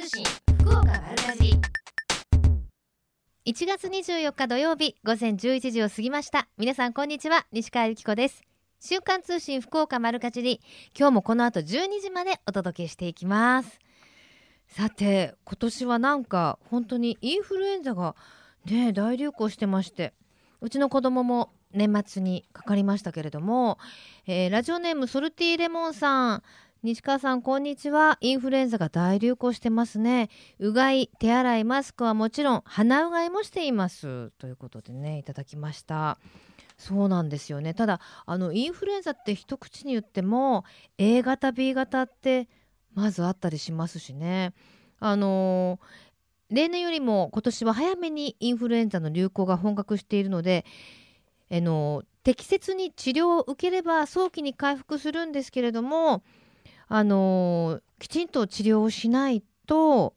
通信福岡丸かじ1月24日土曜日午前11時を過ぎました。皆さんこんにちは西川由紀子です。週刊通信福岡丸かじり。今日もこの後12時までお届けしていきます。さて今年はなんか本当にインフルエンザがね大流行してましてうちの子供も年末にかかりましたけれども、えー、ラジオネームソルティーレモンさん。西川さんこんにちは。インフルエンザが大流行してますね。うがい手洗いマスクはもちろん鼻うがいもしています。ということでねいただきました。そうなんですよね。ただあのインフルエンザって一口に言っても A 型 B 型ってまずあったりしますしね。あのー、例年よりも今年は早めにインフルエンザの流行が本格しているのでえの適切に治療を受ければ早期に回復するんですけれどもあのきちんと治療をしないと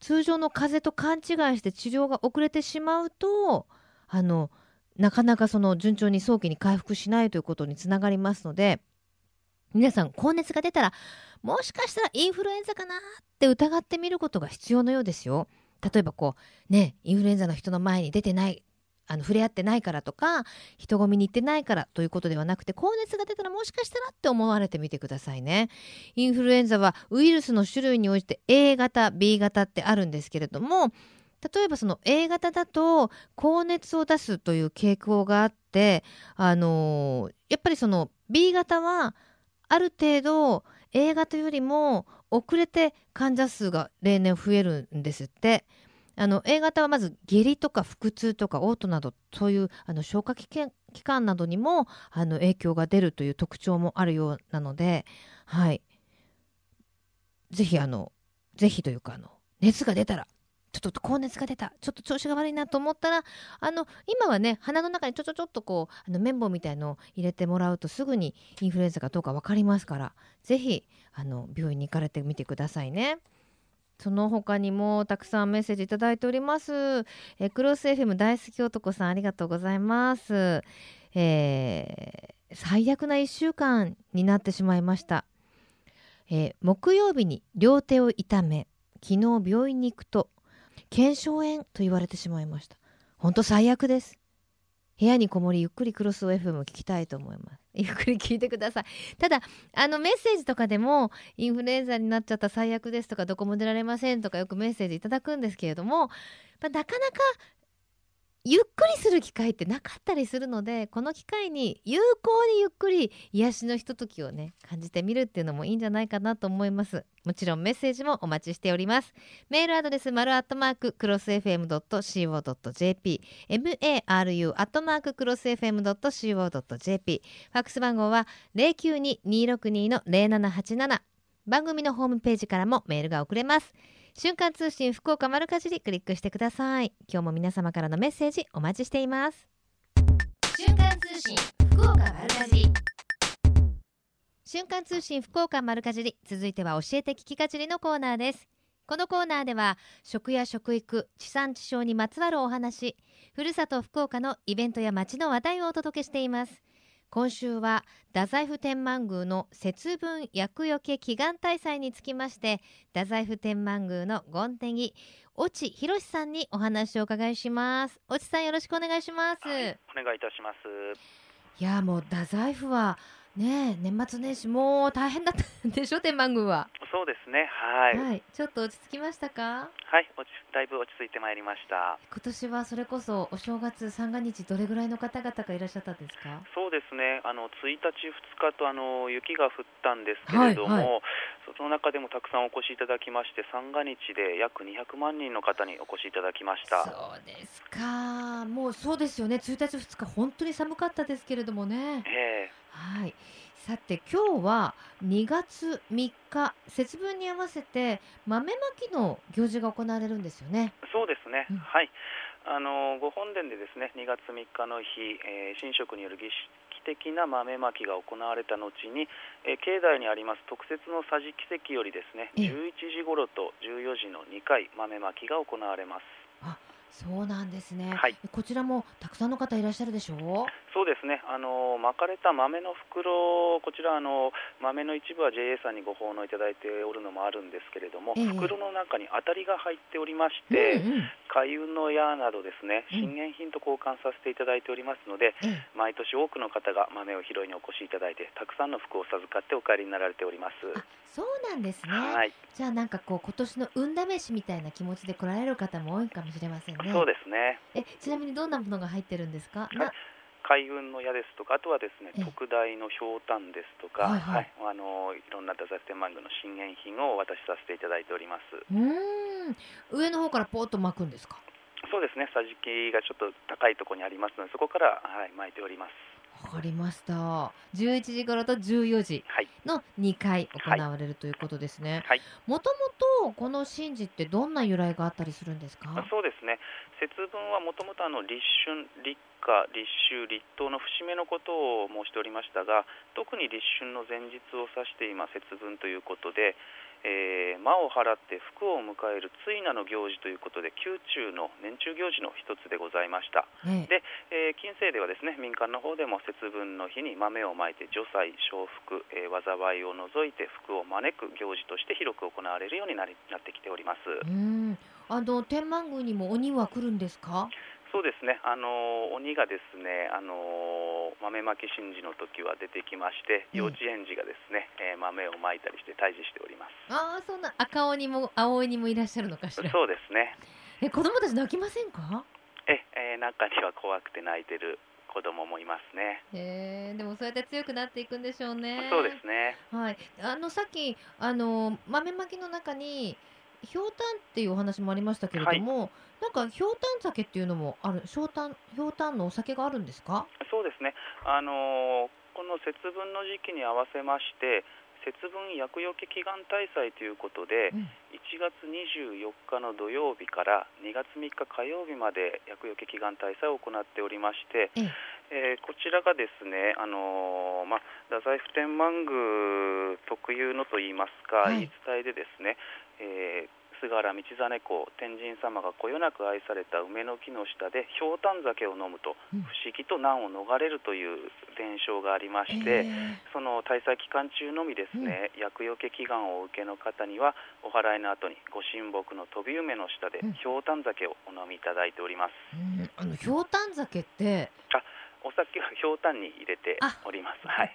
通常の風邪と勘違いして治療が遅れてしまうとあのなかなかその順調に早期に回復しないということにつながりますので皆さん高熱が出たらもしかしたらインフルエンザかなって疑ってみることが必要のようですよ。例えばこうねインフルエンザの人の前に出てないあの触れ合ってないからとか人混みに行ってないからということではなくて高熱が出たらもしかしたらって思われてみてくださいねインフルエンザはウイルスの種類に応じて A 型 B 型ってあるんですけれども例えばその A 型だと高熱を出すという傾向があってあのー、やっぱりその B 型はある程度 A 型よりも遅れて患者数が例年増えるんですって。あの A 型はまず下痢とか腹痛とか嘔吐などそういうあの消化器官などにもあの影響が出るという特徴もあるようなので、はい、ぜひあのぜひというかあの熱が出たらちょっと高熱が出たちょっと調子が悪いなと思ったらあの今はね鼻の中にちょちょちょっとこうあの綿棒みたいのを入れてもらうとすぐにインフルエンザかどうか分かりますからぜひあの病院に行かれてみてくださいね。その他にもたくさんメッセージいただいております。えクロス FM 大好き男さんありがとうございます。えー、最悪な1週間になってしまいました。えー、木曜日に両手を痛め昨日病院に行くと腱鞘炎と言われてしまいました。本当最悪です。部屋にこもりゆっくりクロス FM 聞きたいと思います。ゆっくり聞いてください。ただ、あのメッセージとかでも、インフルエンザになっちゃった最悪ですとか、どこも出られませんとか、よくメッセージいただくんですけれども、まあ、なかなかゆっくりする機会ってなかったりするのでこの機会に有効にゆっくり癒しのひとときをね感じてみるっていうのもいいんじゃないかなと思います。もちろんメッセージもお待ちしております。メールアドレス丸アットマーククロス FM.co.jp maru アットマーククロス FM.co.jp ファックス番号は092-262-0787番組のホームページからもメールが送れます。瞬間通信福岡丸かじりクリックしてください。今日も皆様からのメッセージお待ちしています。瞬間通信福岡丸かじり。瞬間通信福岡丸かじり続いては教えて聞きかじりのコーナーです。このコーナーでは食や食育地産地消にまつわるお話ふるさと福岡のイベントや街の話題をお届けしています今週は太宰府天満宮の節分厄除け祈願大祭につきまして太宰府天満宮の権手木越智博さんにお話を伺いします。越智さんよろしくお願いします、はい、お願いいたします。いやもう太宰府はね年末年始もう大変だったんでしょ天満宮は。そうですねはい、はい、ちょっと落ち着きましたか？はい落ちだいぶ落ち着いてまいりました。今年はそれこそお正月三が日どれぐらいの方々がいらっしゃったんですか？そうですねあの1日2日とあの雪が降ったんですけれども、はいはい、その中でもたくさんお越しいただきまして三が日で約200万人の方にお越しいただきました。そうですか。もうそうですよね。1日2日本当に寒かったですけれどもね。ええ。ー、はい。さて今日は2月3日節分に合わせて豆まきの行事が行われるんですよね。そうですね、うん、はい。あのご本殿でですね2月3日の日、えー、神職による儀式的な豆まきが行われた後に、えー、境内にあります特設の桟敷席よりですね11時頃と14時の2回豆まきが行われます。あそうなんですね、はい。こちらもたくさんの方いらっしゃるでしょう？そうですね、あの巻かれた豆の袋、こちらあの、豆の一部は JA さんにご奉納いただいておるのもあるんですけれども、ええ。袋の中に当たりが入っておりましうんて、うん。開運の矢などですね、うん。新元品と交換させていただいておりますので、ええ。毎年多くの方が豆を拾いにお越しいただいて、たくさんの服を授かってお帰りになられております。あそうなんですね、はい、じゃあなんかこう今年の運試しみたいな気持ちで来られる方も多いかもしれませんねそうですね。えちなみにどんなものが入ってるんですか、な開運の矢ですとか、あとはですねええ。特大のひょうたんですとか、はいはい。あのいろんな太宰府天満宮の新元品をお渡しさせていただいております。うーん。上の方からポーッと巻くんですか？そうですね、桟敷がちょっと高いところにありますので、そこから、はい、巻いております。わかりました。11時頃と14時。はい、の2回行われるということですね。はい。もともとこの神事ってどんな由来があったりするんですか？そうですね、節分はもともとあの立春、立夏、立秋、立冬の節目のことを申しておりましたが、特に立春の前日を指して今、節分ということで、えー魔を払って福を迎える追名の行事ということで、宮中の年中行事の一つでございました。ええでえー近世ではですね民間の方でも節分の日に豆をまいて除災、承福、えー災いを除いて福を招く行事として広く行われるようになりなってきております。うーんあの天満宮にも鬼は来るんですか？そうですね、あのー鬼がですね、あのー豆まき神事の時は出てきまして、うん幼稚園児がですね、えー豆をまいたりして退治しております。ああそんな赤鬼も青鬼もいらっしゃるのかしら？そうですね。え子供たち泣きませんか？え、えー中には怖くて泣いてる子供もいますね。えー、でもそうやって強くなっていくんでしょうねそうですね。はい、あのさっきあの豆まきの中にひょうたんっていうお話もありましたけれども、なんかひょうたん酒っていうのもあるひょうたんひょうたんのお酒があるんですか？そうですね。あのーこの節分の時期に合わせまして、節分厄除け祈願大祭ということで、うん。1月24日の土曜日から2月3日火曜日まで厄除け祈願大祭を行っておりまして、ええ。えーこちらがですね、あのーまあ、太宰府天満宮特有のといいますか、はい。言い伝えでですね、えー菅原道真公天神様がこよなく愛された梅の木の下でひょうたん酒を飲むとうん不思議と難を逃れるという伝承がありまして、えその大祭期間中のみですね、厄除け祈願をお受けの方にはお祓いの後にご神木の飛び梅の下でうんひょうたん酒をお飲みいただいております。ーうんあのひょうたん酒って？お酒はひょうたんに入れております。はい。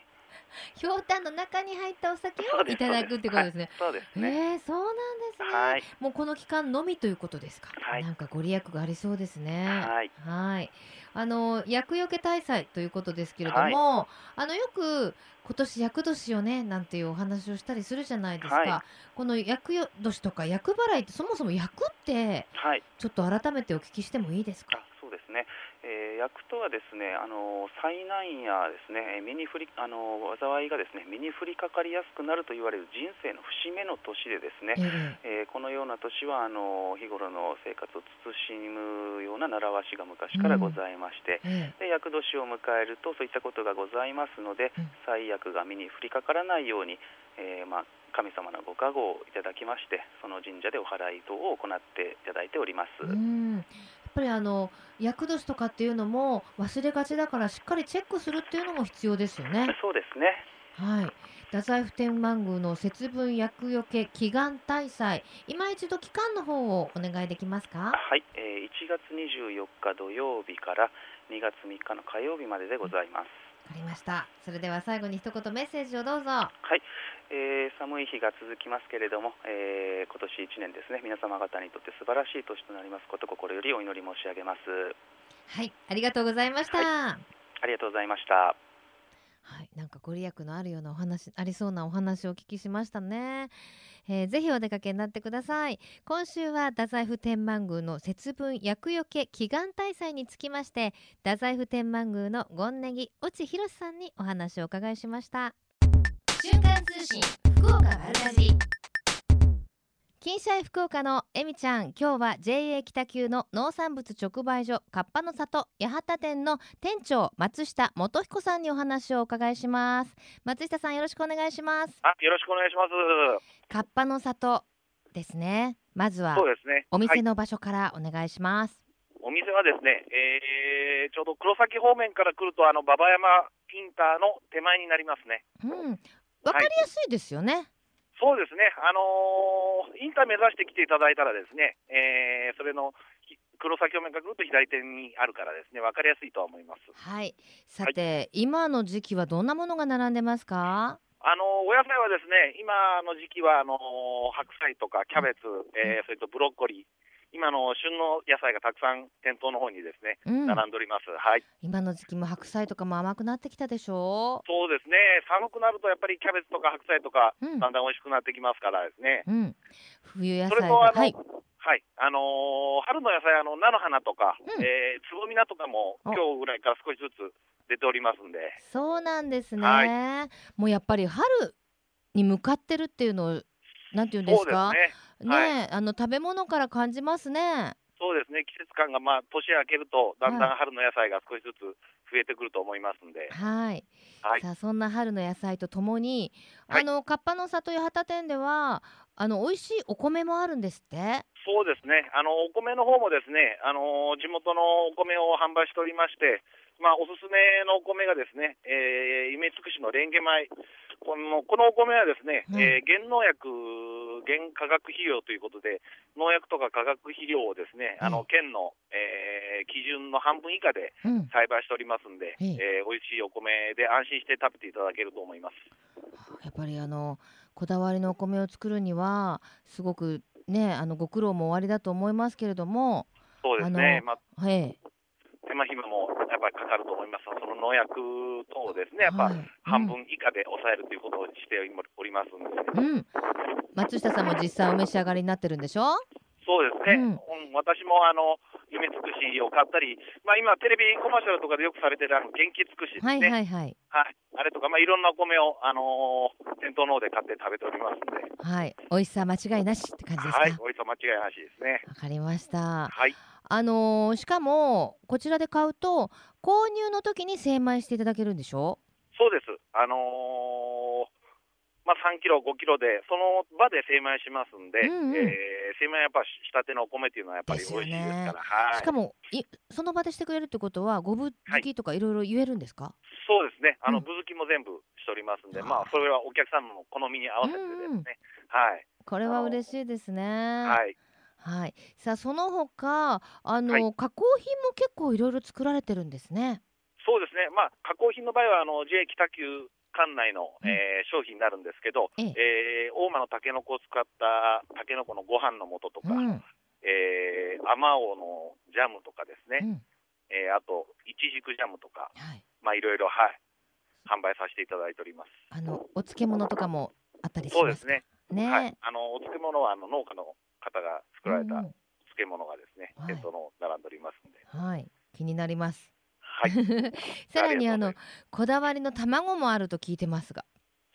ひょうたんの中に入ったお酒をいただくってことですね。そうですね。えー、そうなんですね。はい。もうこの期間のみということですか？はいなんかご利益がありそうですね。はい。はい。あの厄除け大祭ということですけれども、あのよく今年厄年をねなんていうお話をしたりするじゃないですか。はいこの厄年とか厄払いってそもそも厄ってはい。ちょっと改めてお聞きしてもいいですか。あ、そうですね。えー、役とはですね、あの災難やですね、えー身に降りあの災いがですね、身に降りかかりやすくなると言われる人生の節目の年でですね。ええーこのような年はあの日頃の生活を慎むような習わしが昔からございまして、ええで厄年を迎えるとそういったことがございますので、うん災厄が身に降りかからないように、えーまあ、神様のご加護をいただきましてその神社でお祓い等を行っていただいております。ぱりあの厄年とかっていうのも忘れがちだからしっかりチェックするっていうのも必要ですよね。そうですね。はい。太宰府天満宮の節分厄除け祈願大祭、今一度期間の方をお願いできますか？はい、えー1月24日土曜日から2月3日の火曜日まででございます。わかりました。それでは最後に一言メッセージをどうぞ。はい、えー寒い日が続きますけれども、えー今年1年ですね、皆様方にとって素晴らしい年となりますこと、心よりお祈り申し上げます。はい、ありがとうございました。はありがとうございました。なんかご利益のあるようなお話、ありそうなお話をお聞きしましたね。えーぜひお出かけになってください。今週は太宰府天満宮の節分厄除け祈願大祭につきまして、太宰府天満宮の権ネギ越智博さんにお話をお伺いしました。瞬間通信福岡丸かじ金シャイ福岡のえみちゃん今日は JA 北急の農産物直売所カッパの里八幡店の店長松下元彦さんにお話をお伺いします松下さんよろしくお願いしますあ、よろしくお願いします。カッパの里ですねまずはそうですね。おはい、店の場所からお願いします、店はですね、えーちょうど黒崎方面から来ると、あの馬場山インターの手前になりますね。うん。わかりやすいですよね。そうですね、あのーインター目指して来ていただいたらですね、えーそれのひ黒崎方面から来ると左手にあるからですね、分かりやすいとは思います。はい。さて、今の時期はどんなものが並んでますか？あのーお野菜はですね、今の時期はあのー白菜とかキャベツ、えーそれとブロッコリー、今の旬の野菜がたくさん店頭の方にですね、うん。並んでおります。はい。今の時期も白菜とかも甘くなってきたでしょそうですね、寒くなるとやっぱりキャベツとか白菜とか、う。うんだ。んだん美味しくなってきますからですね。うん。冬野それ菜とあの、がはい。はい、あのー春の野菜、あの菜の花とか、うんえーつぼみ菜とかもお今日ぐらいから少しずつ出ておりますんで、そうなんですね。はもうやっぱり春に向かってるっていうのをなんて言うんでそうですすか。ね、ねえ、あの食べ物から感じますね。そうですね、季節感が、まあ、年明けると、だんだはん春の野菜が少しずつ増えてくると思いますんで、はい。はい、さあそんな春の野菜とともに、はい。あのカッパの里八幡店ではあの美味しいお米もあるんですって？そうですね、あのお米の方もですね、あの地元のお米を販売しておりまして、まあ、おすすめのお米がですね、えー、夢尽くしのレンゲ米、このこのお米はですね、うんえー原農薬、原化学肥料ということで、農薬とか化学肥料をですね、あええの県の、えー基準の半分以下でうん。栽培しておりますんで、えええー美味しいお米で安心して食べていただけると思います。やっぱりあのこだわりのお米を作るにはすごくねあのご苦労もおありだと思いますけれども、そうですね、あまあ、はい。手間暇もやっぱりかかると思いますが、その農薬等をですね、やっぱはい半分以下で抑えるということをしておりますんで、うん。うん。松下さんも実際お召し上がりになってるんでしょ？そうですね、うんうん私もあの夢尽くしを買ったり、まあ、今、テレビコマーシャルとかでよくされてるあの元気尽くしですはいね、はいはいはいあれとか、まあ、いろんなお米を、あのー店頭の方で買って食べておりますんで、はい。美味しさ間違いなしって感じですか？はい、おいしさ間違いなしですね。わかりました。はいあのーしかもこちらで買うと購入の時に精米していただけるんでしょ？そうです。あのーまあ、3キロ、5キロで、その場で精米しますんで、うんうん。えー精米はやっぱしたてのお米っていうのはやっぱり美味しいですから、はい。しかもいその場でしてくれるってことはごぶ好きとかいろいろ言えるんですか、そうですね、あの、うん。ぶずきも全部しておりますんで、まあ、それはお客様の好みに合わせてですね、はい、これは嬉しいですね。はい。はい。さあその他あの、はい。加工品も結構いろいろ作られてるんですね。そうですね、まあ、加工品の場合は、あの、JA 北九管内の、うん。えー商品になるんですけど、ええ。ー大間のタケノコを使ったタケノコのご飯の素とか、うん。えー、あまおうのジャムとかですね、うん。えーあと、いちじくジャムとか、はい。まあ、いろいろ、はい、販売させていただいております。あのお漬物とかもあったりしますそうですね。ね。はい。あの、お漬物は、あの、農家の方が作られた漬物がですね、はい。店頭の並んでおりますんで。はい。気になります。はい。さらにあのこだわりの卵もあると聞いてますが。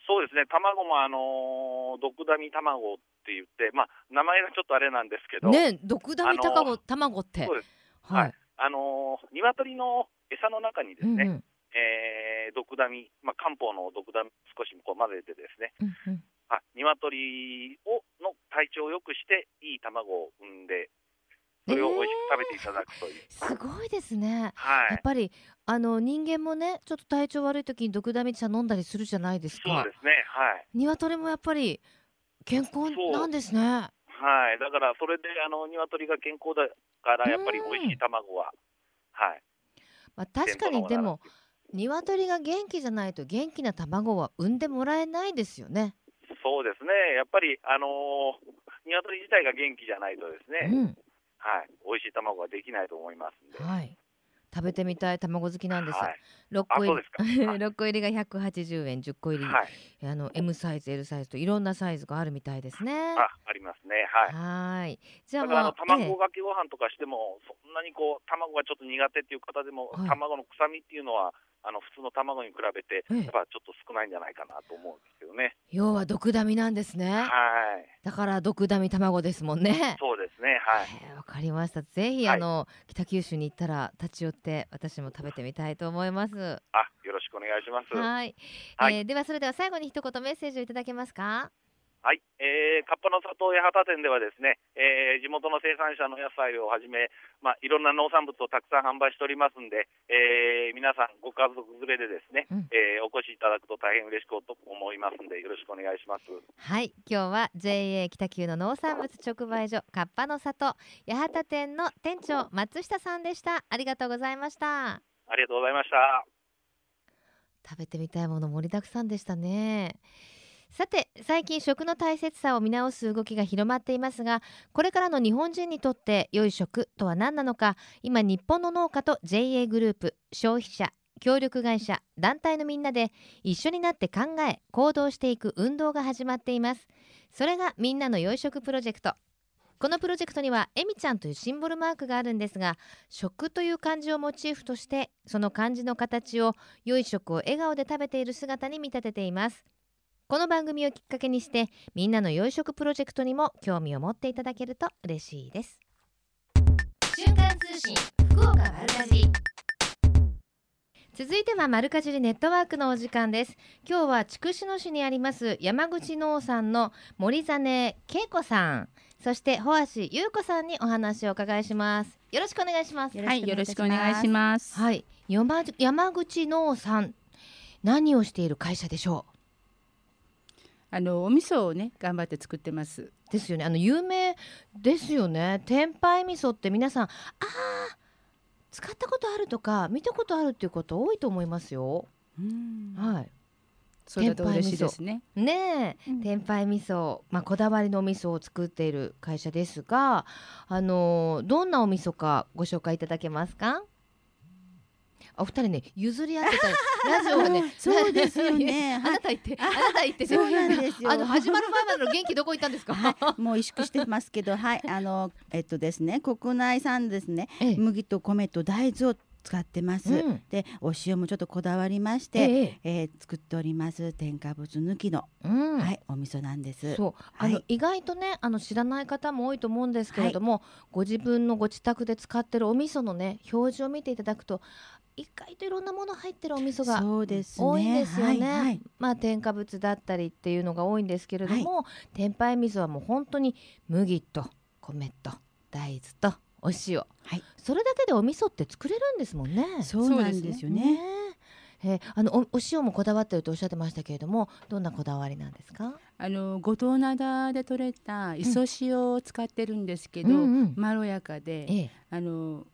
そうですね、卵も、あのー、ドクダミ卵って言って、まあ、名前がちょっとあれなんですけど、ね毒ダミ卵卵って。そうです。ははいい。あのー、鶏の餌の中にですね、うんうん。えー、ドクダミ、まあ、漢方のドクダミ少しこう混ぜてですね、うんうんあ鶏をの体調を良くしていい卵を産んでそれを美味しく食べていただくという、すごいですね。はい。やっぱりあの人間もねちょっと体調悪い時に毒ダミ茶飲んだりするじゃないですか。そうですね。はい。鶏もやっぱり健康なんですね。はい。だからそれであの鶏が健康だからやっぱり美味しい卵ははい。まあ、確かにでも鶏が元気じゃないと元気な卵は産んでもらえないですよね。そうですね。やっぱりあのー鶏自体が元気じゃないとですね、うん、はい。美味しい卵はできないと思いますんで、はい。食べてみたい。卵好きなんです。はい。六個入り。六個入りが180円、10個入り、はい、あの M サイズ、L サイズといろんなサイズがあるみたいですね。あありますね。はい。はーい。じゃあだからあ卵かけご飯とかしても、そんなにこう卵がちょっと苦手っていう方でも、はい。卵の臭みっていうのはあの普通の卵に比べて、ええやっぱちょっと少ないんじゃないかなと思うんですけどね。要は毒ダミなんですね。はい、だから毒ダミ卵ですもんね。そうですね。はい。えーわかりました。ぜひ、はいあの北九州に行ったら立ち寄って私も食べてみたいと思います。あ、よろしくお願いします。ははい、はいえーではそれでは最後に一言メッセージをいただけますか？はい、えー、カッパの里八幡店ではですね、えー、地元の生産者の野菜をはじめ、まあ、いろんな農産物をたくさん販売しておりますんで、えー、皆さんご家族連れでですね、うん。えーお越しいただくと大変嬉しくと思いますんで、よろしくお願いします。はい。今日は JA 北九の農産物直売所カッパの里八幡店の店長松下さんでした。ありがとうございました。ありがとうございました。食べてみたいもの盛りだくさんでしたねさて最近食の大切さを見直す動きが広まっていますがこれからの日本人にとって良い食とは何なのか今日本の農家と JA グループ消費者協力会社団体のみんなで一緒になって考え行動していく運動が始まっています。それがみんなの良い食プロジェクト。このプロジェクトにはえみちゃんというシンボルマークがあるんですが食という漢字をモチーフとしてその漢字の形を良い食を笑顔で食べている姿に見立てています。この番組をきっかけにしてみんなの良い食プロジェクトにも興味を持っていただけると嬉しいです。瞬間通信福岡丸かじり。続いては丸かじりネットワークのお時間です。今日は筑紫野市にあります山口農産の森実恵子さん。そして穂橋優子さんにお話をお伺いします。よろしくお願いします。はい、よろしくお願いします。はい山山口農産何をしている会社でしょあのお味噌をね、頑張って作ってます。うですよね。あの有名ですよね。天杯味噌って皆さんあー使ったことあるとか見たことあるっていうこと多いと思いますよ。うん。はい。そうだと嬉しいですね。ねえ、うん。天杯味噌、まあ、こだわりのお味噌を作っている会社ですが、あのーどんなお味噌かご紹介いただけますか？お二人ね譲り合ってたりラジオはね そうですよね。あなた言ってあなた言って。そうなんですよ。あの始まる前までの元気どこ行ったんですか、はい、もう萎縮してますけど、はい、あの、えっとですね、国内産ですね、ええ。麦と米と大豆を使ってます。うん。で、お塩もちょっとこだわりまして、ええ。えー作っております添加物抜きの、うん。はい、お味噌なんです。そう。あの、はい。意外とねあの知らない方も多いと思うんですけれども、ご自分のご自宅で使ってるお味噌のね表示を見ていただくと意外といろんなもの入ってるお味噌がそうですね。多いんですよね、はいはい。まあ添加物だったりっていうのが多いんですけれども、天杯味噌はもう本当に麦と米と大豆とお塩、はい。それだけでお味噌って作れるんですもんね。そうなんですよね。ええーあのおお塩もこだわってるとおっしゃってましたけれどもどんなこだわりなんですか、あの五島灘で採れた磯塩を使ってるんですけど、うんうん。まろやかで、ええ。あの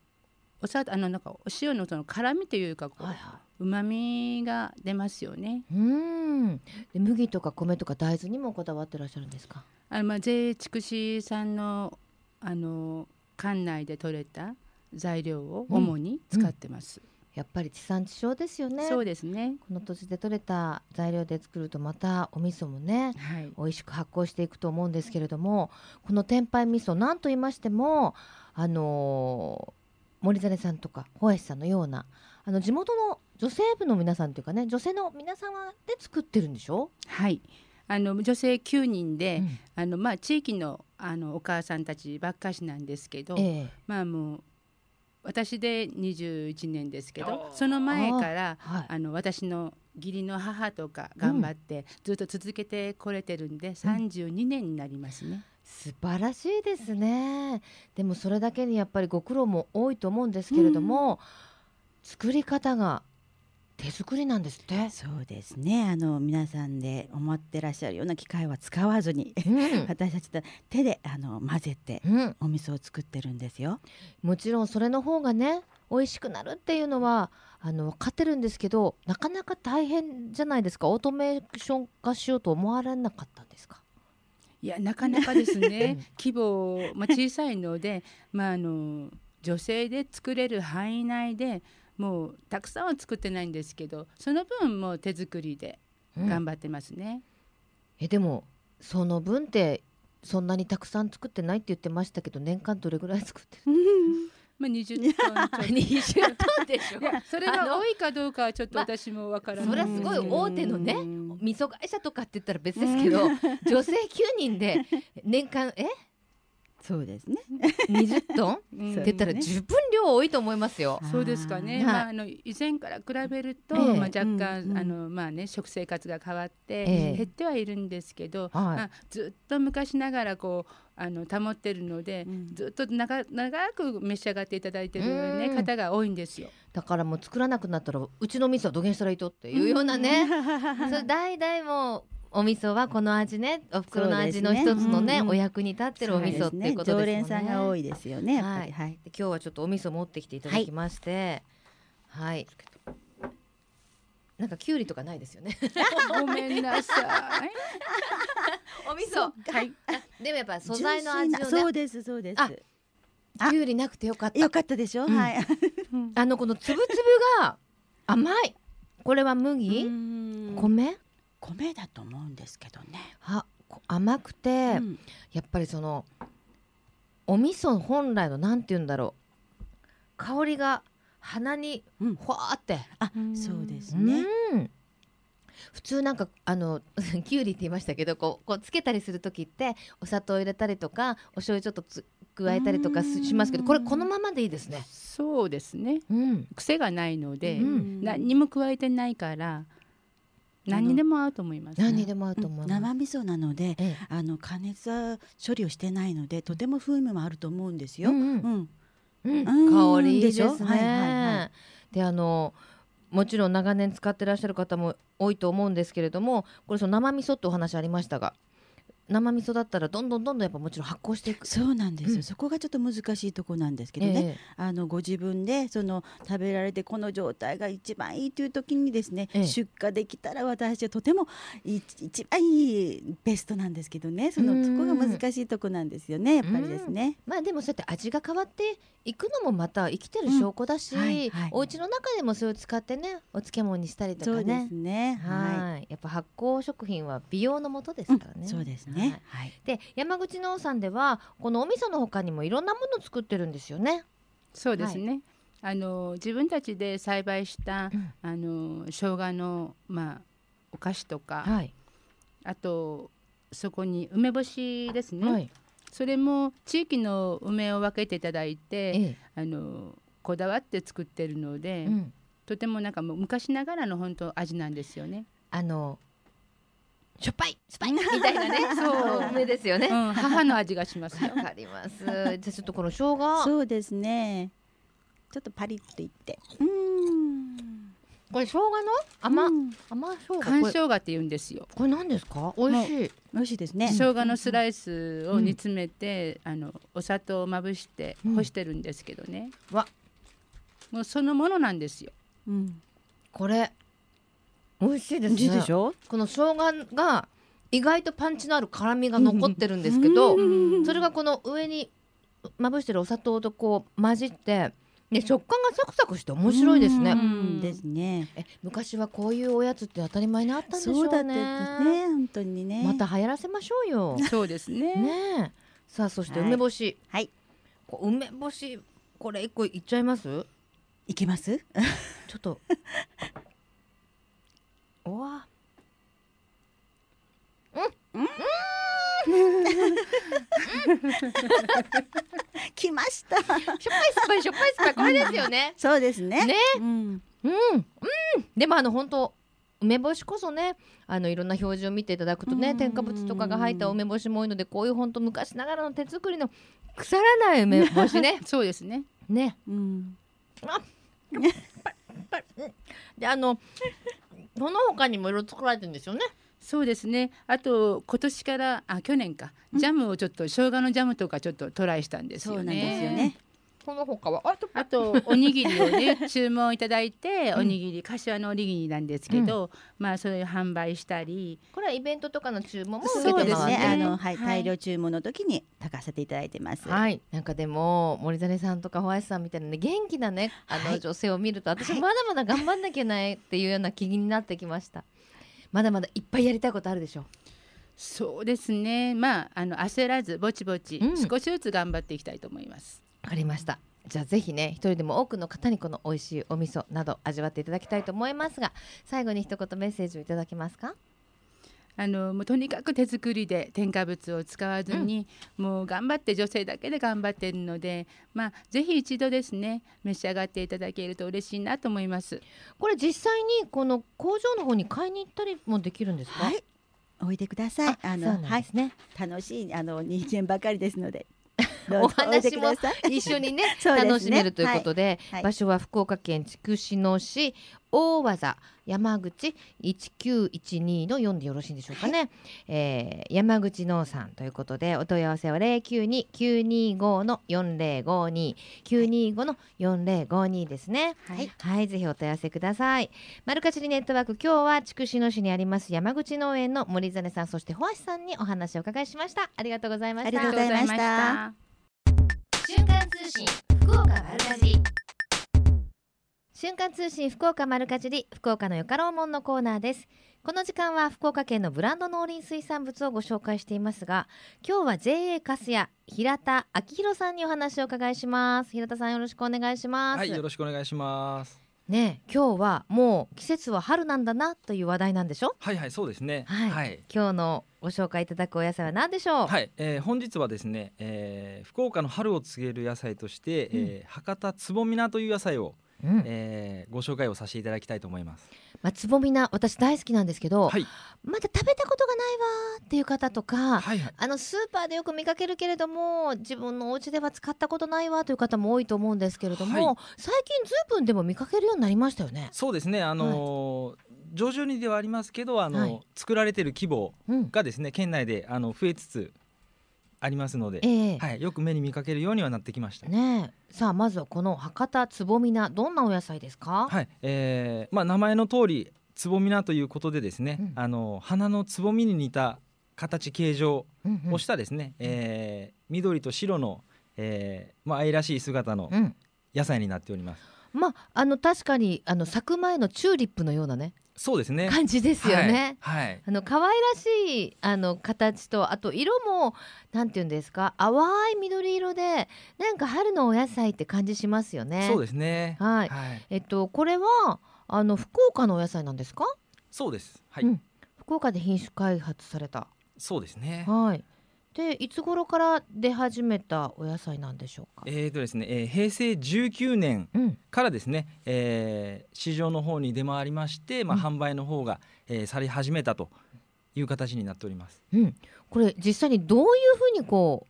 お砂あのなんかお塩のその辛みというかこう、はいは旨味が出ますよね。い、うんで麦とか米とか大豆にもこだわってらっしゃるんですか？あのまあ JA 筑紫さんのあの管内で採れた材料を主に使ってます。やっぱり地産地消ですよねそうですね。この土地で採れた材料で作るとまたお味噌もねはい。美味しく発酵していくと思うんですけれどもこの天杯味噌なんと言いましてもあのー森実さんとか小橋さんのようなあの地元の女性部の皆さんというかね女性の皆様で作ってるんでしょ、はい。あの女性9人で、うん。あのまあ地域のあのお母さんたちばっかしなんですけど、ええ。まあもう私で21年ですけど、その前からはい。あの私の義理の母とか頑張ってずっと続けてこれてるんで、32年になりますね。素晴らしいですねでもそれだけにやっぱりご苦労も多いと思うんですけれども、作り方が手作りなんですって。そうですね。あの皆さんで思ってらっしゃるような機械は使わずに、うん 私たちと手であの混ぜてうん、お味噌を作ってるんですよ。もちろんそれの方がね美味しくなるっていうのはあの分かってるんですけどなかなか大変じゃないですか？オートメーション化しようと思われなかったんですか？いやなかなかですね。規模、まあ、小さいので、まあ、あの女性で作れる範囲内でもうたくさんは作ってないんですけどその分もう手作りで頑張ってますね。えでもその分ってそんなにたくさん作ってないって言ってましたけど年間どれぐらい作ってる まあ、20トンちょっと。20トンでしょ。いやそれが多いかどうかはちょっとまあ私もわからない、それはすごい大手のねうん。味噌会社とかって言ったら別ですけど 女性9人で年間え？そうですね。20トンって言ったら十分量多いと思いますよ。そうですかね。はい。まああの以前から比べると、ええ。まあ若干、うんうん。あのまあね食生活が変わって、ええ。減ってはいるんですけど、はい。まあずっと昔ながらこうあの保ってるので、うんずっと長長く召し上がっていただいてるねうん方が多いんですよ。だからもう作らなくなったらうちの味噌はどげんしたらいいとっていうようなね。それ代々もうお味噌はこの味ねお袋の味の一つのねねうんうんお役に立ってるお味噌っていうことですもんね。常連さんが多いですよね。やっぱり、はい。で今日はちょっとお味噌持ってきていただきまして、はい。なんかきゅうりとかないですよね。ごめんなさい。お味噌。はい。でもやっぱ素材の味をね。そうですそうです。あきゅうりなくてよかった。よかったでしょ？うんはい。あのこのつぶつぶが甘い。これは麦？うん米？米だと思うんですけどね。あ、こ甘くて、うんやっぱりそのお味噌本来のなんて言うんだろう。香りが鼻にうんほわーって。あうん、そうですうね。ん。普通なんかあのきゅうりって言いましたけどこうこうつけたりする時ってお砂糖入れたりとかお醤油ちょっとつ加えたりとかすしますけどこれこのままでいいですね。そうですね。うん。癖がないので、うん何にも加えてないから何にでも合うと思います、ね。何にでも合うと思います。生味噌なので、ええあの加熱は処理をしてないので、とても風味もあると思うんですよ。うんうんうんうんうん香りいいですね。でしょはいはいはであのもちろん長年使ってらっしゃる方も多いと思うんですけれどもこれその生味噌ってお話ありましたが生味噌だったらどんどんどんどんやっぱもちろん発酵していく。そうなんですよ、うん。そこがちょっと難しいとこなんですけどね、えあのご自分でその食べられてこの状態が一番いいという時にですね、ええ。出荷できたら私はとてもい一番いいベストなんですけどね。そのうん。そこが難しいとこなんですよねやっぱりですね。まあでもそうやって味が変わっていくのもまた生きてる証拠だし、うん。はいはい。お家の中でもそれを使ってねお漬物にしたりとかそうでねすね。はい。はい。やっぱ発酵食品は美容のもとですからね、そうですはいね。はい。で山口農産ではこのお味噌の他にもいろんなものを作ってるんですよね。そうですね。あの自分たちで栽培した、うんあの生姜のまあお菓子とか、はい、あとそこに梅干しですね。はいそれも地域の梅を分けていただいて、ええあのこだわって作ってるので、うん、とてもなんかもう昔ながらの本当味なんですよね。あのしょっぱいスパイみたいなね そう梅ですよね。うん、母の味がしますよ。わかります。じゃあちょっとこの生姜そうですね。ちょっとパリッといって。うーん。これ生姜の？甘、うん甘生姜？干これ生姜って言うんですよ。これ何ですか？美味しい。美味しいですね。生姜のスライスを煮詰めて、あのお砂糖をまぶしてうん干してるんですけどね、わもうそのものなんですよ。うん。これ美味しいですね。でしょ？この生姜が意外とパンチのある辛みが残ってるんですけど、うんそれがこの上にまぶしてるお砂糖とこう混じって、ね、食感がサクサクして面白いですね。うんですね。え昔はこういうおやつって当たり前にあったんでしょうね。そうだったですね。本当にね。また流行らせましょうよ。そうですね。ねえ。さあそしてはい梅干し。はい。こう梅干しこれ一個いっちゃいます？いけます？ちょっと。おわ。来ました。しょっぱい酸っぱいしょっぱい酸っぱいこれですよね。そうですね。ね。うん。うんうん。でもあの本当梅干しこそねあのいろんな表示を見ていただくとねうん添加物とかが入った梅干しも多いのでこういう本当昔ながらの手作りの腐らない梅干しね そうですね。ねうん。であのその他にもいろいろ作られてるんですよねそうですね。あと今年からあ去年かジャムをちょっと生姜のジャムとかちょっとトライしたんですよね。そうなんですよね。その他は？あとあとおにぎりをね 注文いただいておにぎり柏のおにぎりなんですけど、まあそれを販売したり。これはイベントとかの注文も受けそうですね。て回ってあのはい、はい。大量注文の時に炊かせていただいてます。はい、なんかでも森実さんとかホワイトさんみたいなね元気なねあのはい。女性を見ると私はい。まだまだ頑張んなきゃいけないっていうような気になってきました。まだまだいっぱいやりたいことあるでしょそうですね。まああの焦らずぼちぼちうん。少しずつ頑張っていきたいと思います。わかりました。じゃあぜひね一人でも多くの方にこの美味しいお味噌など味わっていただきたいと思いますが最後に一言メッセージをいただけますか？あのもうとにかく手作りで添加物を使わずに、もう頑張って女性だけで頑張っているのでまあぜひ一度ですね召し上がっていただけると嬉しいなと思います。これ実際にこの工場の方に買いに行ったりもできるんですか？はい。おいでください。あ、のはいなんですね。楽しいあの人間ばかりですので。ど お話も。一緒にね ね。楽しめるということで、はい。場所は福岡県筑紫野市大技山口1912の4でよろしいんでしょうかね、えー山口農産ということでお問い合わせは092-925の4052 925の4052ですねはい。はい、ぜひお問い合わせください。マルカチリネットワーク、今日は筑紫野市にあります山口農園の森実さん、そしてホアシさんにお話をお伺いしました。ありがとうございました。ありがとうございました瞬間通信福岡丸かじり瞬間通信福岡丸かじり福岡のよかろうもんのコーナーです。この時間は福岡県のブランド農林水産物をご紹介していますが今日は JA カスヤ平田明宏さんにお話をお伺いします。平田さんよろしくお願いします、はい、よろしくお願いします。ねえ今日はもう季節は春なんだなという話題なんでしょ？はいはい、そうですね。はい。はい。今日のご紹介いただくお野菜は何でしょう、はいえー本日はですね、えー福岡の春を告げる野菜として、えー博多つぼみなという野菜を、うん。えーご紹介をさせていただきたいと思います。まあ、つぼみな私大好きなんですけど、はい、まだ食べたことがないわーっていう方とか、はいはい、あのスーパーでよく見かけるけれども自分のお家では使ったことないわという方も多いと思うんですけれども、はい。最近ずいぶんでも見かけるようになりましたよね。そうですね。あのー徐々にではありますけど、あの、はい。作られている規模うん、がですね、県内であの増えつつありますので、ええ。はい、よく目に見かけるようにはなってきました。ねえ。さあまずはこの博多つぼみなどんなお野菜ですか、はい、えーまあ名前の通りつぼみなということでですね、うん。あの花のつぼみに似た形形状うんうん。をしたですね、えー緑と白の、えーまあ愛らしい姿のうん。野菜になっております。まああの確かにあの咲く前のチューリップのようなねそうですね。感じですよね。はい。はいあの可愛らしいあの形とあと色もなんていうんですか淡い緑色でなんか春のお野菜って感じしますよね。そうですね。はいはい。えっとこれはあの福岡のお野菜なんですか？そうです。はい。うん福岡で品種開発された。そうですね。はい。でいつ頃から出始めたお野菜なんでしょうか？えーとですね、えー平成19年うんからですね、えー市場の方に出回りまして、まあ、うん販売の方が、えーされ始めたという形になっております。うん。これ実際にどういうふうにこ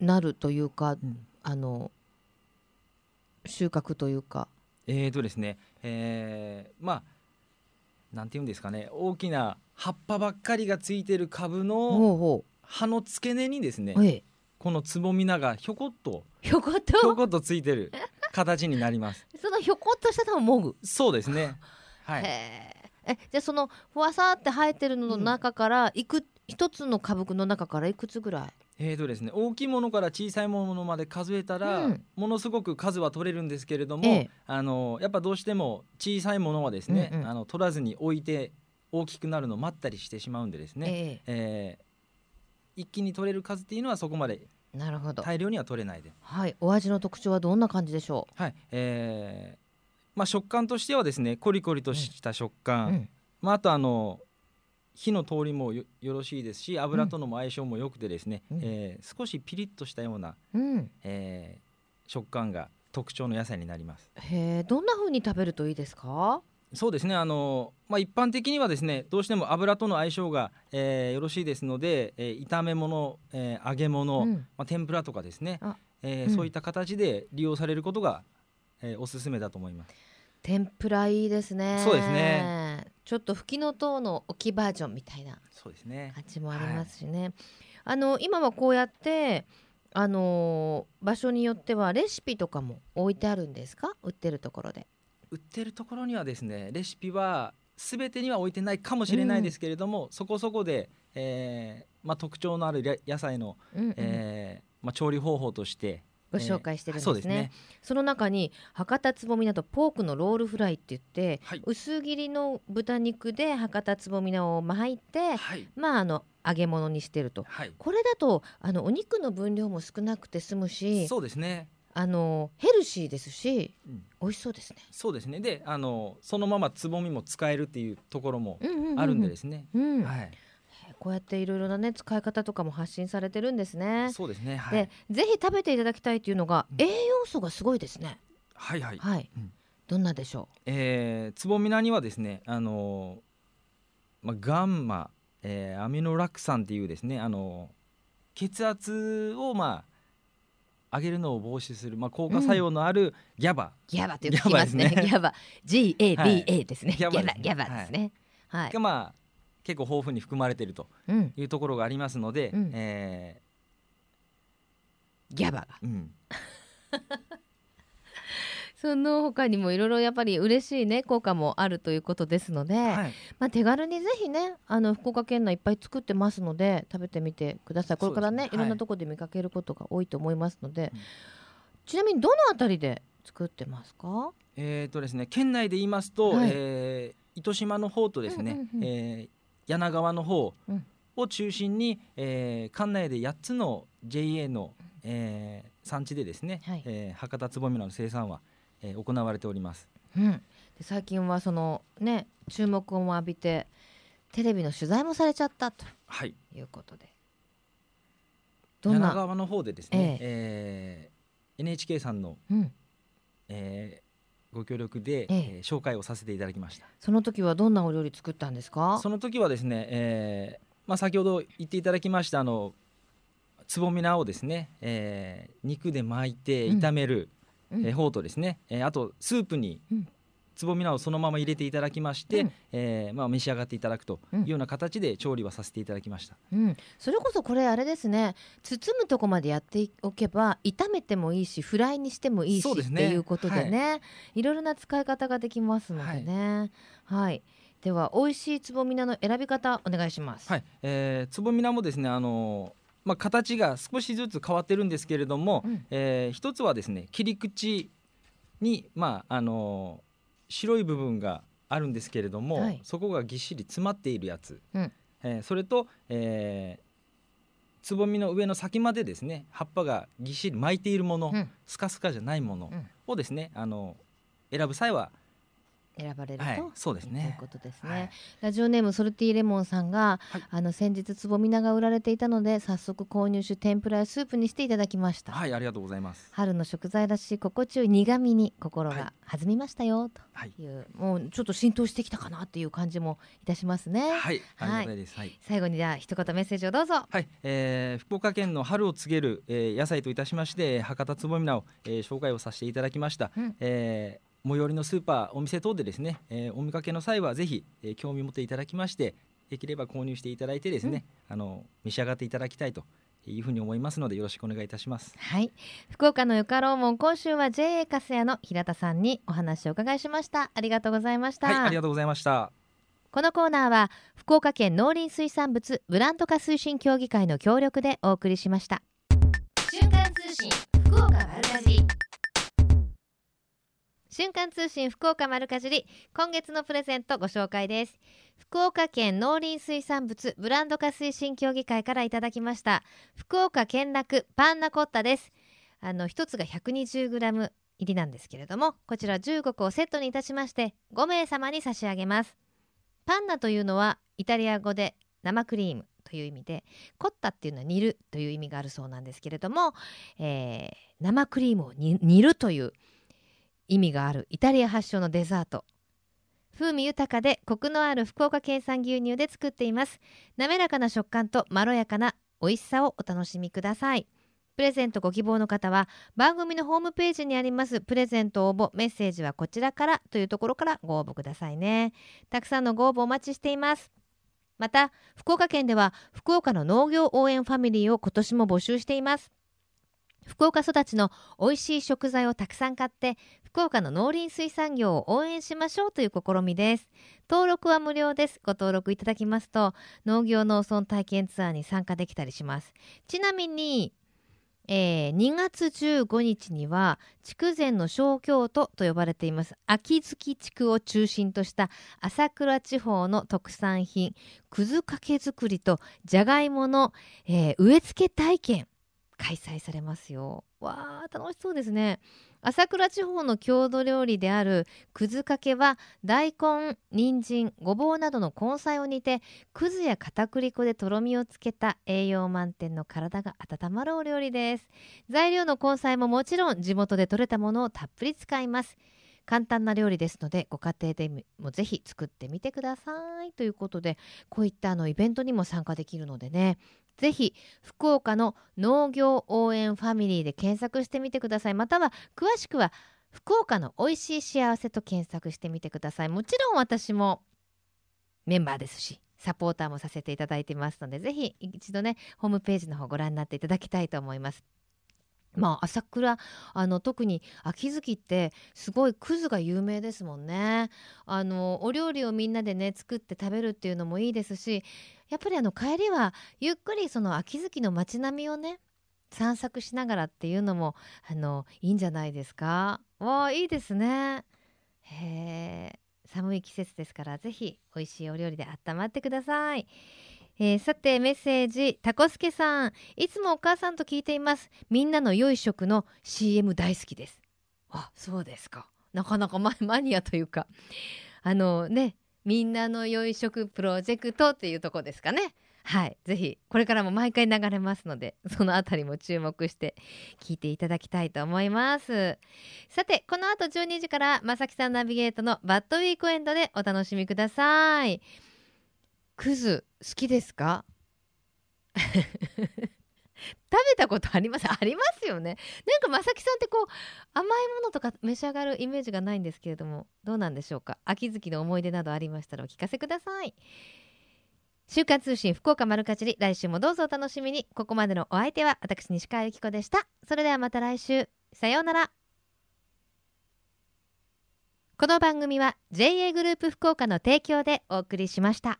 うなるというかうんあの収穫というか？えーとですね、えーまあなんていうんですかね大きな葉っぱばっかりがついてる株のほうほ葉の付け根にですねう。ええ。このつぼみながひょこっとひょこっひょとこっとついてる形になります。そのひょこっとしたのをもぐ。そうですね。はい。へえ。えじゃあそのふわさって生えてるのの中からいく、一つの株の中からいくつぐらい？えーとですね大きいものから小さいものまで数えたら、うんものすごく数は取れるんですけれども、ええあのやっぱどうしても小さいものはですね、うんうんあの取らずに置いて大きくなるのを待ったりしてしまうんでですね、ええー一気に取れる数っていうのはそこまでえ。なるほど。大量には取れないで、はい。お味の特徴はどんな感じでしょはいえーまあ、食感としてはですねコリコリとした食う？感、うん。まあ、あとあの火の通りもよよろしいですし油とのも相性も良くてですね、うんえー少しピリッとしたような、うん。えー食感が特徴の野菜になります。へえ。どんな風に食べるといいですか？そうですねあの、まあ、一般的にはですねどうしても油との相性が、えーよろしいですので、えー炒め物、えー揚げ物、うんまあ、天ぷらとかですねあ、えーうんそういった形で利用されることが、えーおすすめだと思います。天ぷらいいですね。そうですね。ちょっとふきのとうの置きバージョンみたいなそうですね感じもありますしね。あの今はこうやってあのー場所によってはレシピとかも置いてあるんですか？売ってるところで。売ってるところにはですねレシピは全てには置いてないかもしれないですけれども、そこそこで、えーまあ、特徴のあるや野菜の、うんうん。えーまあ、調理方法としてご紹介してるんですね。そうですね。その中に博多つぼみなどポークのロールフライって言って、はい。薄切りの豚肉で博多つぼみなを巻いて、はい。まああの揚げ物にしてると。はい。これだとあのお肉の分量も少なくて済むし、そうですね、あのヘルシーですし、うん美味しそうですね。そうですねであのそのままつぼみも使えるっていうところもあるんでですね、うん、はい、こうやっていろいろなね使い方とかも発信されてるんですね。そうですね。はでい。ぜひ食べていただきたいというのが、うん栄養素がすごいですね。はいはい。はい、うんどんなでしょえー、つぼみなにはですね、あのーまあ、ガンマ、えーアミノラク酸っていうですね、あのー血圧をまあ上げるのを防止する、まあ、効果作用のあるギャバ、う。ギャバってよく聞きますね。ギャバですねギャバ、G A は B い A ですね。ギャバギャバですね。はい。がまあ結構豊富に含まれているとうん、いうところがありますので、うんえギャバが。ーうん、その他にもいろいろやっぱり嬉しいね効果もあるということですので、はい、まあ手軽にぜひねあの福岡県内いっぱい作ってますので食べてみてください。これからねね。い。ろんなはいところで見かけることが多いと思いますので、うん。ちなみにどのあたりで作ってますか？えーとですね県内で言いますと、はい。えー糸島の方とですね、うんうんうん。えー柳川の方うん。を中心に、えー、管内で8つの JA の、えー産地でですね、はい。えー博多つぼみ菜の生産は、えー行われております。うん、で最近はそのね注目を浴びてテレビの取材もされちゃったとはい、いうことで。どんな、柳川の方でですね、ええ。ー NHK さんの、うん、えーご協力で、ええ。えー紹介をさせていただきました。その時はどんなお料理作ったんですか？その時はですね、えーまあ、先ほど言っていただきましたあのつぼみ菜をですね、えー肉で巻いてうん。炒める、うんえー方とですね、えーあとスープにうん。つぼみ菜をそのまま入れていただきまして、うん。えーまあ、召し上がっていただくとうん。いうような形で調理はさせていただきました。うん、それこそこれあれですね。包むとこまでやっておけば炒めてもいいしフライにしてもいいし、ね。ていうことでね、い、ろいろな使い方ができますのでね。はい、では美味しいつぼみ菜の選び方お願いします、はい、えー、つぼみ菜もですねあのーまあ、形が少しずつ変わってるんですけれども、うん。えー一つはですね切り口に、まああのー白い部分があるんですけれども、はい。そこがぎっしり詰まっているやつ、うん。えーそれと、えーつぼみの上の先までですね葉っぱがぎっしり巻いているもの、うん。スカスカじゃないものうん。をですね、あの選ぶ際は、選ばれると、はい、そうですというね。ことですね、はい。ラジオネームソルティレモンさんが、はい。あの先日つぼみ菜が売られていたので早速購入し天ぷらやスープにしていただきました、はい、ありがとうございます。春の食材らしい心地よい苦味に心はい。が弾みましたよとはい、いう、もうちょっと浸透してきたかなっていう感じもいたしますね、はい、ありがたいです。はい。最後にじゃあ一言メッセージをどうぞ。はい、えー福岡県の春を告げる、えー野菜といたしまして博多つぼみ菜を、えー紹介をさせていただきました、うん。えー最寄りのスーパーお店等でですね、えーお見かけの際はぜひ、えー興味持っていただきましてできれば購入していただいてですね、あの召し上がっていただきたいというふうに思いますのでよろしくお願いいたします。はい。福岡のよかろうもん今週は JA カスヤの平田さんにお話をお伺いしました。ありがとうございました、はいありがとうございました。このコーナーは福岡県農林水産物ブランド化推進協議会の協力でお送りしました。瞬間通信瞬間通信福岡丸かじり今月のプレゼントご紹介です。福岡県農林水産物ブランド化推進協議会からいただきました。福岡県楽パンナコッタです。あの一つが 120g 入りなんですけれどもこちら15個をセットにいたしまして5名様に差し上げます。パンナというのはイタリア語で生クリームという意味でコッタっていうのは煮るという意味があるそうなんですけれども、えー生クリームを煮煮るという意味がある。イタリア発祥のデザート。風味豊かでコクのある福岡県産牛乳で作っています。滑らかな食感とまろやかな美味しさをお楽しみください。プレゼントご希望の方は番組のホームページにあります。プレゼント応募メッセージはこちらからというところからご応募くださいね。たくさんのご応募お待ちしています。また福岡県では福岡の農業応援ファミリーを今年も募集しています。福岡育ちの美味しい食材をたくさん買って福岡の農林水産業を応援しましょうという試みです。登録は無料です。ご登録いただきますと農業農村体験ツアーに参加できたりします。ちなみにえー2月15日には筑前の小京都と呼ばれています。秋月地区を中心とした朝倉地方の特産品くずかけ作りとじゃがいもの、えー植え付け体験。開催されますよ。わあ楽しそうですね。朝倉地方の郷土料理であるくずかけは大根人参ごぼうなどの根菜を煮てくずや片栗粉でとろみをつけた栄養満点の体が温まるお料理です。材料の根菜ももちろん地元で採れたものをたっぷり使います。簡単な料理ですのでご家庭でもぜひ作ってみてください。ということでこういったあのイベントにも参加できるのでね。ぜひ福岡の農業応援ファミリーで検索してみてください。または詳しくは福岡の美味しい幸せと検索してみてください。もちろん私もメンバーですしサポーターもさせていただいてますのでぜひ一度ねホームページの方ご覧になっていただきたいと思います。まあ朝倉あの特に秋月ってすごいくずが有名ですもんね。あのお料理をみんなでね作って食べるっていうのもいいですしやっぱりあの帰りはゆっくりその秋月の街並みをね散策しながらっていうのもあのいいんじゃないですか。わいいですね。へえ寒い季節ですからぜひ美味しいお料理で温まってください。えーさてメッセージタコスケさん。いつもお母さんと聞いています。みんなの良い食の CM 大好きです。あそうですか。なかなかママニアというか。あのねみんなの良い食プロジェクトっていうとこですかね。はい。ぜひこれからも毎回流れますのでそのあたりも注目して聞いていただきたいと思います。さてこの後12時からまさきさんナビゲートのバッドウィークエンドでお楽しみください。クズ好きですか？食べたことあります？ありますよね。なんかまさきさんってこう甘いものとか召し上がるイメージがないんですけれどもどうなんでしょうか？秋月の思い出などありましたらお聞かせください。週刊通信福岡丸かじり来週もどうぞお楽しみに。ここまでのお相手は私西川由紀子でした。それではまた来週。さようなら。この番組は JA グループ福岡の提供でお送りしました。